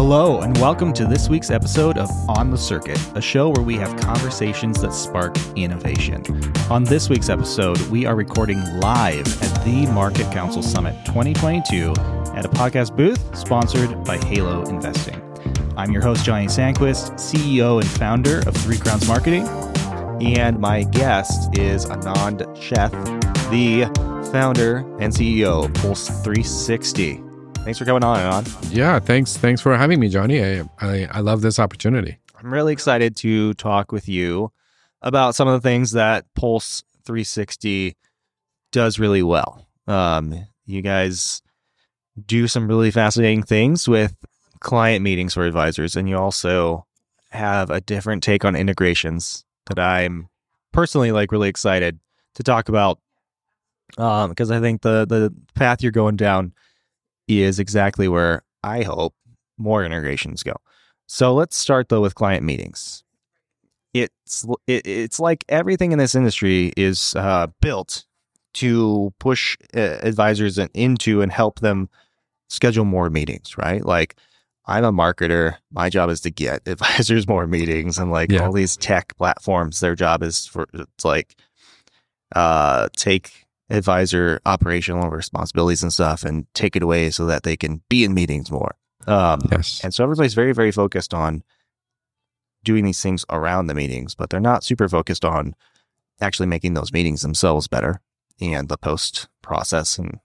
Hello, and welcome to this week's episode of On the Circuit, a show where we have conversations that spark innovation. On this week's episode, we are recording live at the Market Counsel Summit 2022 at a podcast booth sponsored by Halo Investing. I'm your host, Johnny Sandquist, CEO and founder of Three Crowns Marketing. And my guest is Anand Sheth, the founder and CEO of Pulse 360. Thanks for coming on, Anand. Yeah, thanks. Thanks for having me, Johnny. I, I, I love this opportunity. I'm really excited to talk with you about some of the things that Pulse 360 does really well. Um, you guys do some really fascinating things with client meetings for advisors, and you also have a different take on integrations that I'm personally like really excited to talk about um, because I think the the path you're going down is exactly where I hope more integrations go. So let's start though with client meetings. It's it, it's like everything in this industry is uh, built to push uh, advisors into and help them schedule more meetings, right? Like I'm a marketer. My job is to get advisors more meetings and like Yeah. all these tech platforms, their job is for it's like uh take advisor operational responsibilities and stuff and take it away so that they can be in meetings more. Um Yes. and so everybody's very, very focused on doing these things around the meetings, but they're not super focused on actually making those meetings themselves better and the post process and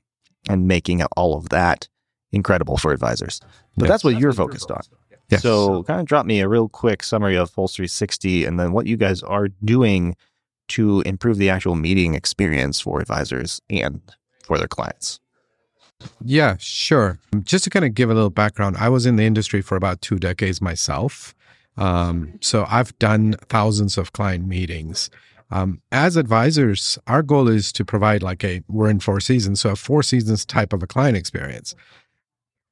and making all of that incredible for advisors. But Yes. that's what you're focused on. Yes. So kind of drop me a real quick summary of Pulse 360 and then what you guys are doing to improve the actual meeting experience for advisors and for their clients. Yeah, sure. Just to kind of give a little background, I was in the industry for about two decades myself. Um, so I've done thousands of client meetings. Um, as advisors, our goal is to provide like a, we're in four seasons, so a four seasons type of a client experience.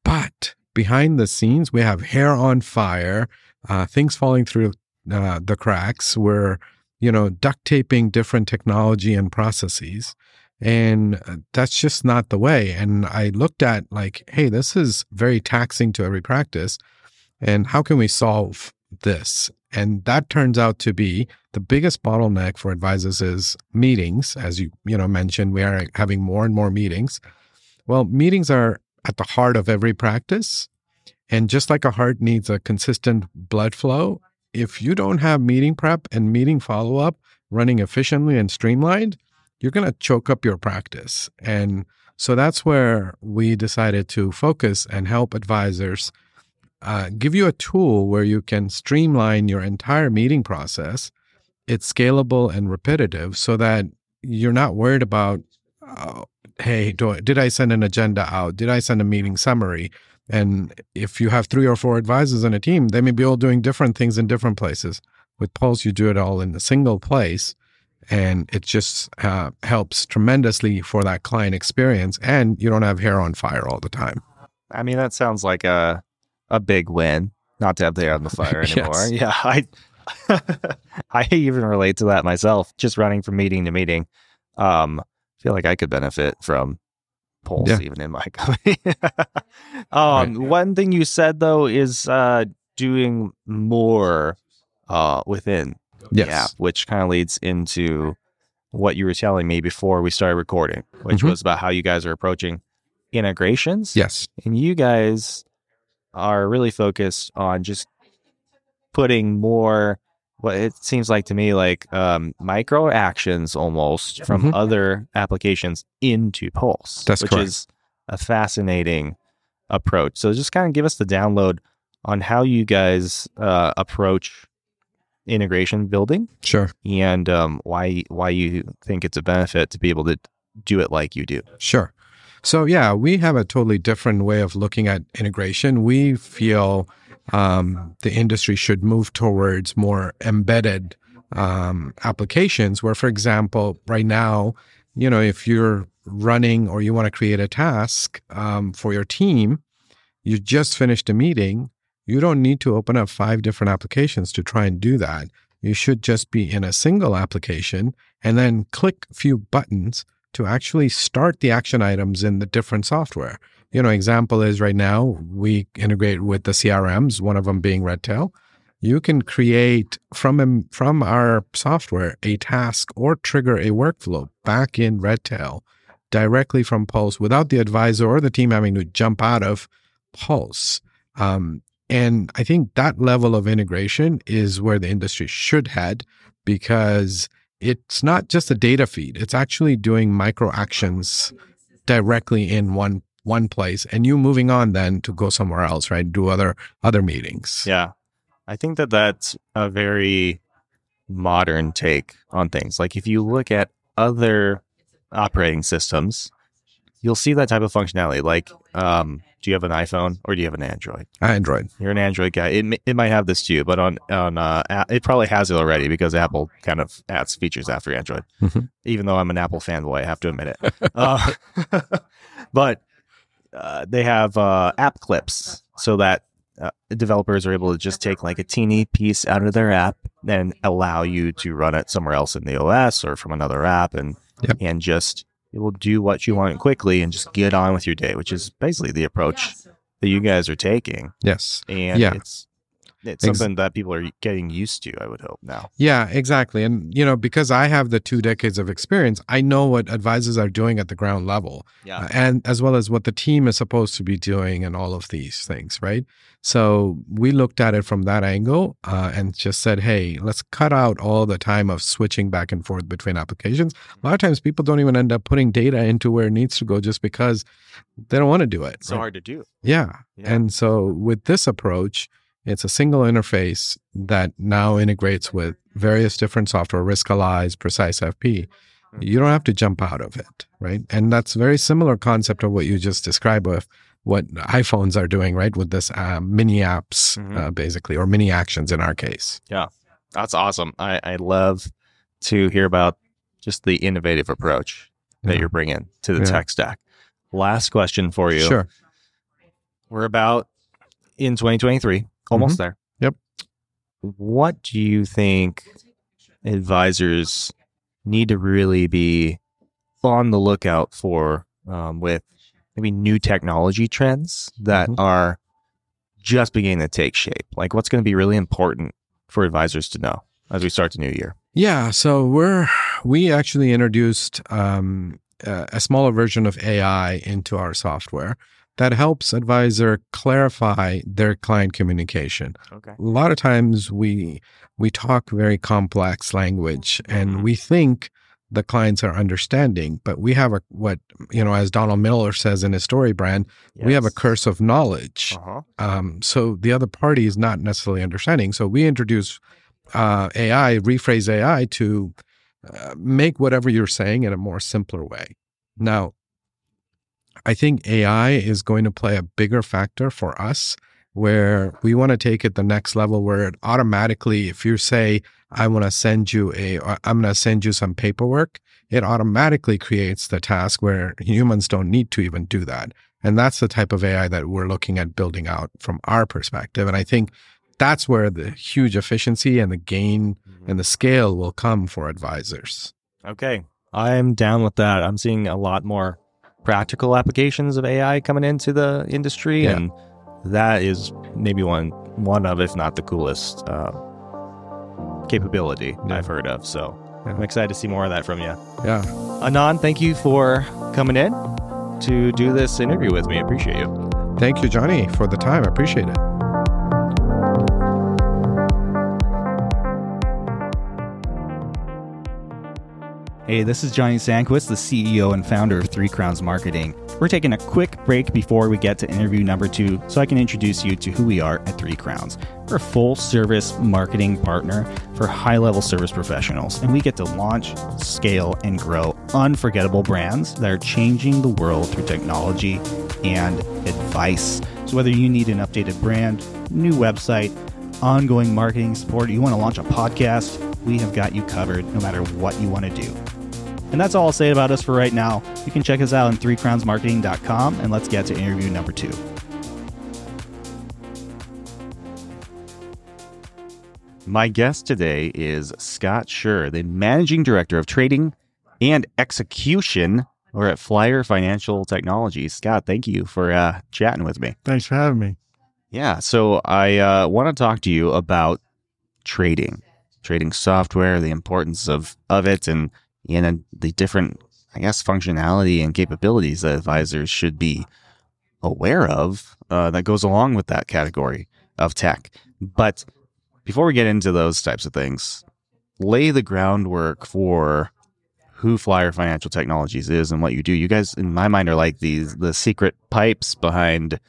But behind the scenes, we have hair on fire, uh, things falling through uh, the cracks. We're, you know, duct taping different technology and processes. And uh, that's just not the way. And I looked at like, hey, this is very taxing to every practice. And how can we solve this? And that turns out to be the biggest bottleneck for advisors is meetings. As you, you know, mentioned, we are having more and more meetings. Well, meetings are at the heart of every practice. And just like a heart needs a consistent blood flow, if you don't have meeting prep and meeting follow up running efficiently and streamlined, you're going to choke up your practice. And so that's where we decided to focus and help advisors uh, give you a tool where you can streamline your entire meeting process. It's scalable and repetitive so that you're not worried about, uh, hey, do, did I send an agenda out? Did I send a meeting summary? And if you have three or four advisors in a team, they may be all doing different things in different places. With Pulse, you do it all in a single place and it just uh, helps tremendously for that client experience and you don't have hair on fire all the time I mean, that sounds like a a big win. Not to have the hair on the fire anymore. Yes. Yeah, I I even relate to that myself. Just running from meeting to meeting. Um, feel like I could benefit from Pulse Yeah. even in my company. um, one thing you said though is uh doing more uh within yes the app, which kind of leads into what you were telling me before we started recording, which Mhm. was about how you guys are approaching integrations yes and you guys are really focused on just putting more what it seems like to me like um, micro actions almost from Mhm. other applications into pulse That's which correct. is a fascinating approach so just kind of give us the download on how you guys uh, approach integration building sure and um, why why you think it's a benefit to be able to do it like you do Sure. So, yeah, we have a totally different way of looking at integration. We feel um, the industry should move towards more embedded um, applications, where, for example, right now, you know, if you're running or you want to create a task um, for your team, you just finished a meeting, you don't need to open up five different applications to try and do that. you should just be in a single application and then click a few buttons to actually start the action items in the different software. You know, example is right now we integrate with the CRMs, one of them being Redtail. You can create from from our software a task or trigger a workflow back in Redtail directly from Pulse without the advisor or the team having to jump out of Pulse. Um, and I think that level of integration is where the industry should head because it's not just a data feed, it's actually doing micro actions directly in one one place and you moving on then to go somewhere else right do other other meetings yeah i think that that's a very modern take on things like if you look at other operating systems you'll see that type of functionality like um, do you have an iPhone or do you have an Android? Android. You're an Android guy. It, it might have this too, but on on uh, it probably has it already because Apple kind of adds features after Android. Mm-hmm. Even though I'm an Apple fanboy, I have to admit it. uh, but uh, they have uh, app clips so that uh, developers are able to just take like a teeny piece out of their app and allow you to run it somewhere else in the OS or from another app and yep. and just it will do what you want quickly and just get on with your day, which is basically the approach that you guys are taking. Yes. And yeah. it's it's Ex- something that people are getting used to, I would hope now. Yeah, exactly. And you know, because I have the two decades of experience, I know what advisors are doing at the ground level. Yeah. Uh, and as well as what the team is supposed to be doing and all of these things, right? So we looked at it from that angle uh, and just said, hey, let's cut out all the time of switching back and forth between applications. A lot of times people don't even end up putting data into where it needs to go just because they don't want to do it. It's right? so hard to do. Yeah. yeah. And so with this approach, it's a single interface that now integrates with various different software, Riskalyze, PreciseFP. Hmm. You don't have to jump out of it, right? And that's very similar concept of what you just described with what iPhones are doing, right? With this uh, mini apps, mm-hmm. uh, basically, or mini actions in our case. Yeah, that's awesome. I, I love to hear about just the innovative approach that yeah. you're bringing to the yeah. tech stack. Last question for you. Sure. We're about in 2023, almost mm-hmm. there. Yep. What do you think advisors need to really be on the lookout for um, with maybe new technology trends that mm-hmm. are just beginning to take shape? Like what's going to be really important for advisors to know as we start the new year? Yeah, so we're we actually introduced um, a smaller version of AI into our software that helps advisor clarify their client communication. Okay. A lot of times we we talk very complex language and mm-hmm. we think the clients are understanding. But we have a what you know, as Donald Miller says in his StoryBrand, yes. we have a curse of knowledge. Uh-huh. Um, so the other party is not necessarily understanding. So we introduce uh, AI, rephrase AI to uh, make whatever you're saying in a more simpler way. Now, I think AI is going to play a bigger factor for us where we want to take it the next level where it automatically if you say I want to send you a, uh, I'm going to send you some paperwork, it automatically creates the task where humans don't need to even do that. And that's the type of AI that we're looking at building out from our perspective. And I think that's where the huge efficiency and the gain mm-hmm. and the scale will come for advisors. Okay. I'm down with that. I'm seeing a lot more practical applications of AI coming into the industry. Yeah. And that is maybe one, one of, if not the coolest, uh, capability yeah. I've heard of. So yeah. I'm excited to see more of that from you. Yeah. Anand, thank you for coming in to do this interview with me. I appreciate you. Thank you, Johnny, for the time. I appreciate it. Hey, this is Johnny Sandquist, the CEO and founder of Three Crowns Marketing. We're taking a quick break before we get to interview number two so I can introduce you to who we are at Three Crowns. We're a full service marketing partner for high level service professionals, and we get to launch, scale, and grow unforgettable brands that are changing the world through technology and advice. So, whether you need an updated brand, new website, ongoing marketing support, you want to launch a podcast, we have got you covered no matter what you want to do. And that's all I'll say about us for right now. You can check us out on threecrownsmarketing.com and let's get to interview number two. My guest today is Scott Scherr, the Managing Director of Trading and Execution or at Flyer Financial Technologies. Scott, thank you for uh, chatting with me. Thanks for having me. Yeah, so I uh, want to talk to you about trading, trading software, the importance of of it, and you know the different, I guess, functionality and capabilities that advisors should be aware of uh, that goes along with that category of tech. But before we get into those types of things, lay the groundwork for who Flyer Financial Technologies is and what you do. You guys, in my mind, are like these the secret pipes behind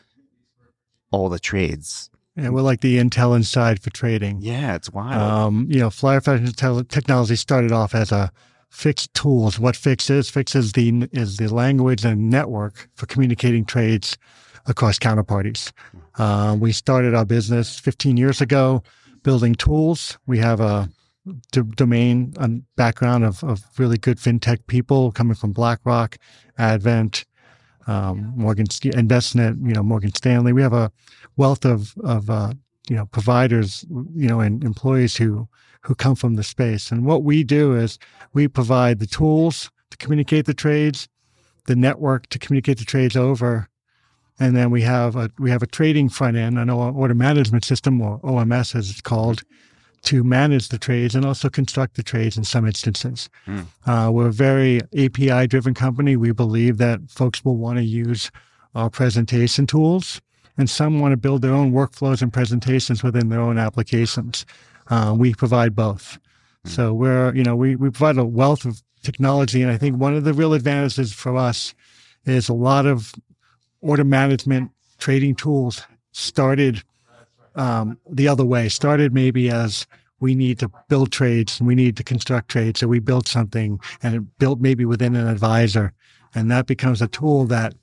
all the trades. Yeah, we're like the Intel inside for trading. Yeah, it's wild. Um, you know, Flyer Financial Technology started off as a FIX tools. What FIX is? FIX is the is the language and network for communicating trades across counterparties. Uh, we started our business 15 years ago building tools. We have a d- domain and background of, of really good fintech people coming from BlackRock, Advent, um, Morgan St- Envestnet, you know, Morgan Stanley. We have a wealth of of uh, you know providers, you know, and employees who who come from the space. And what we do is we provide the tools to communicate the trades, the network to communicate the trades over, and then we have a we have a trading front end, an order management system or OMS as it's called, to manage the trades and also construct the trades in some instances. Mm. Uh, we're a very API driven company. We believe that folks will want to use our presentation tools, and some want to build their own workflows and presentations within their own applications. Uh, we provide both. Mm. So we're you know we we provide a wealth of technology, and I think one of the real advantages for us is a lot of order management trading tools started um, the other way. Started maybe as we need to build trades and we need to construct trades. So we built something and it built maybe within an advisor. And that becomes a tool that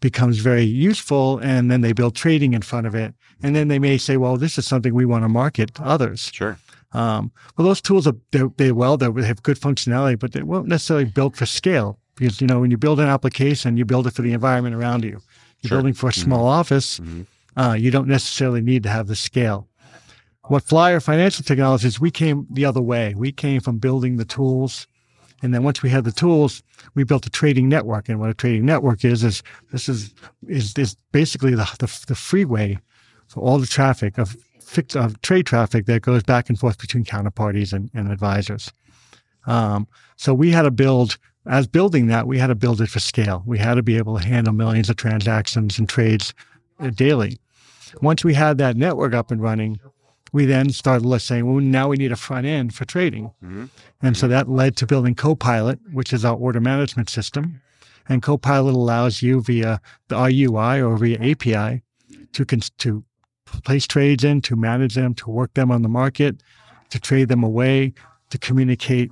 becomes very useful. And then they build trading in front of it. And then they may say, well, this is something we want to market to others. Sure. Um, well, those tools are, they, they well, they have good functionality, but they won't necessarily built for scale because, you know, when you build an application, you build it for the environment around you you're sure. building for a small mm-hmm. office, mm-hmm. Uh, you don't necessarily need to have the scale. What Flyer Financial Technologies, we came the other way. We came from building the tools. And then once we had the tools, we built a trading network. And what a trading network is, is this is, is, is basically the, the, the freeway for all the traffic of, fixed of trade traffic that goes back and forth between counterparties and, and advisors. Um, so we had to build as building that, we had to build it for scale. We had to be able to handle millions of transactions and trades uh, daily. Once we had that network up and running, we then started saying, well, now we need a front end for trading. Mm-hmm. And so that led to building Copilot, which is our order management system. And Copilot allows you via the RUI or via API to, to place trades in, to manage them, to work them on the market, to trade them away, to communicate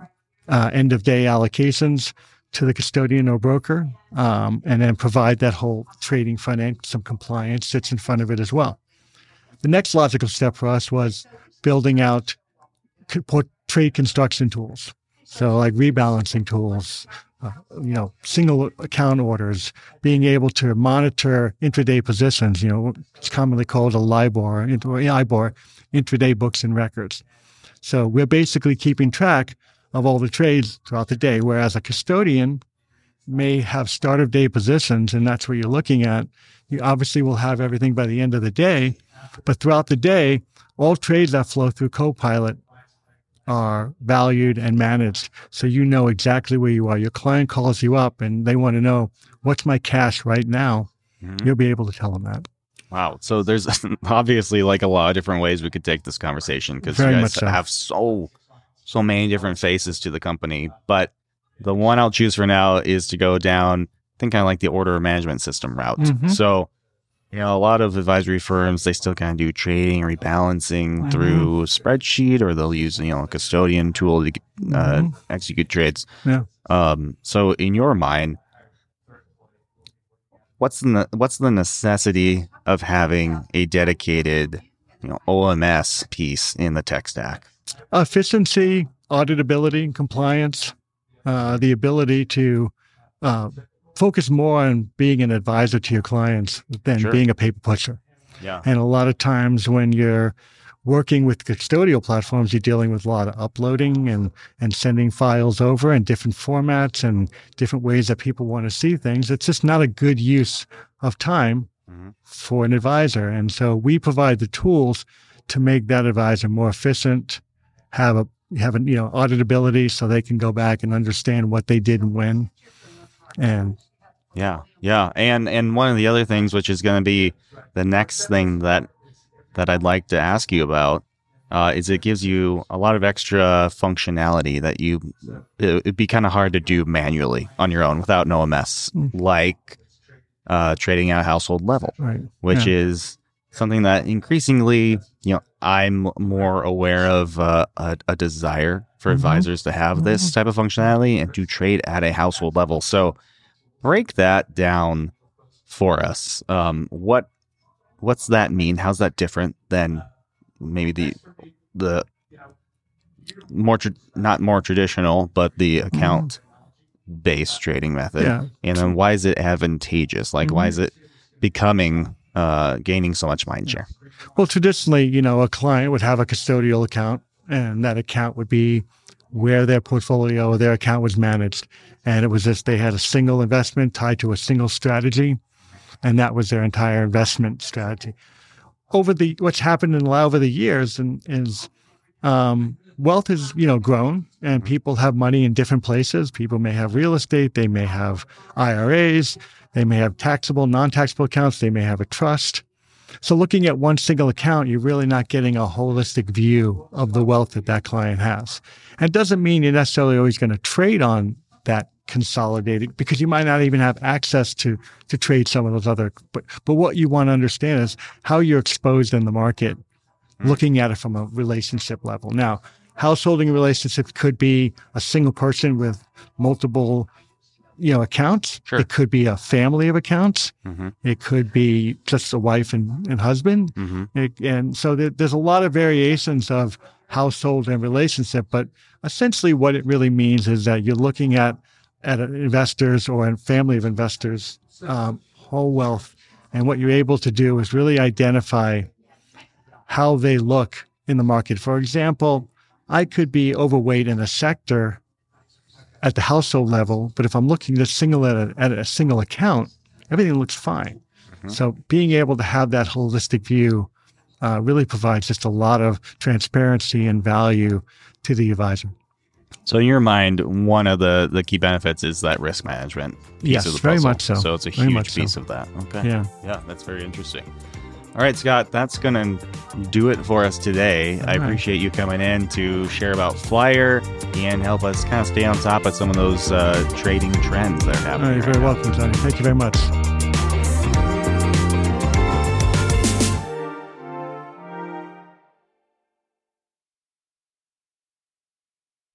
uh, end of day allocations to the custodian or broker, um, and then provide that whole trading front end, some compliance sits in front of it as well. The next logical step for us was building out trade construction tools. So like rebalancing tools, uh, you know, single account orders, being able to monitor intraday positions, you know, it's commonly called a LIBOR, or IBOR, intraday books and records. So we're basically keeping track of all the trades throughout the day. Whereas a custodian may have start of day positions, and that's what you're looking at. You obviously will have everything by the end of the day, but throughout the day, all trades that flow through Copilot are valued and managed. So you know exactly where you are. Your client calls you up and they want to know what's my cash right now. Mm-hmm. You'll be able to tell them that. Wow. So there's obviously like a lot of different ways we could take this conversation because you guys so. have so so many different faces to the company. But the one I'll choose for now is to go down, I think I like the order management system route. Mm-hmm. So, you know, a lot of advisory firms, they still kind of do trading, rebalancing mm-hmm. through spreadsheet, or they'll use, you know, a custodian tool to uh, mm-hmm. execute trades. Yeah. Um, so in your mind, what's the, what's the necessity of having a dedicated, you know, OMS piece in the tech stack? efficiency, auditability, and compliance, uh, the ability to uh, focus more on being an advisor to your clients than sure. being a paper pusher. Yeah. And a lot of times when you're working with custodial platforms, you're dealing with a lot of uploading and, and sending files over in different formats and different ways that people want to see things. It's just not a good use of time mm-hmm. for an advisor. And so we provide the tools to make that advisor more efficient, have a have a, you know auditability so they can go back and understand what they did and when. And yeah, yeah, and and one of the other things, which is going to be the next thing that that I'd like to ask you about, uh, is it gives you a lot of extra functionality that you it, would be kind of hard to do manually on your own without an OMS, mm. like uh, trading at a household level, right. which yeah. is something that increasingly, you know, I'm more aware of uh, a, a, desire for mm-hmm. advisors to have this mm-hmm. type of functionality and to trade at a household level. So break that down for us. Um, what what's that mean? How's that different than maybe the the more tra- not more traditional, but the mm-hmm. account based trading method? Yeah. And then why is it advantageous? Like, mm-hmm. why is it becoming uh, gaining so much mind share? Well, traditionally, you know, a client would have a custodial account, and that account would be where their portfolio or their account was managed. And it was just they had a single investment tied to a single strategy, and that was their entire investment strategy. Over the what's happened in over the years and is um, wealth has you know grown, and people have money in different places. People may have real estate, they may have IRAs, they may have taxable, non-taxable accounts, they may have a trust. So looking at one single account, you're really not getting a holistic view of the wealth that that client has. And it doesn't mean you're necessarily always going to trade on that consolidated because you might not even have access to to trade some of those other but but what you want to understand is how you're exposed in the market mm-hmm. looking at it from a relationship level now householding relationships could be a single person with multiple you know accounts sure. it could be a family of accounts mm-hmm. it could be just a wife and, and husband mm-hmm. it, and so there, there's a lot of variations of household and relationship but essentially what it really means is that you're looking at at investors or a family of investors um, whole wealth and what you're able to do is really identify how they look in the market for example i could be overweight in a sector at the household level. But if I'm looking at single at a, at a single account, everything looks fine. Mm-hmm. So being able to have that holistic view uh, really provides just a lot of transparency and value to the advisor. So in your mind, one of the, the key benefits is that risk management. yes, very much so. So it's a very huge piece so. of that. Okay. Yeah. Yeah, that's very interesting. All right, Scott, that's going to do it for us today. All I appreciate you coming in to share about Flyer and help us kind of stay on top of some of those uh, trading trends that are happening. you're very welcome, Tony. Thank you very much.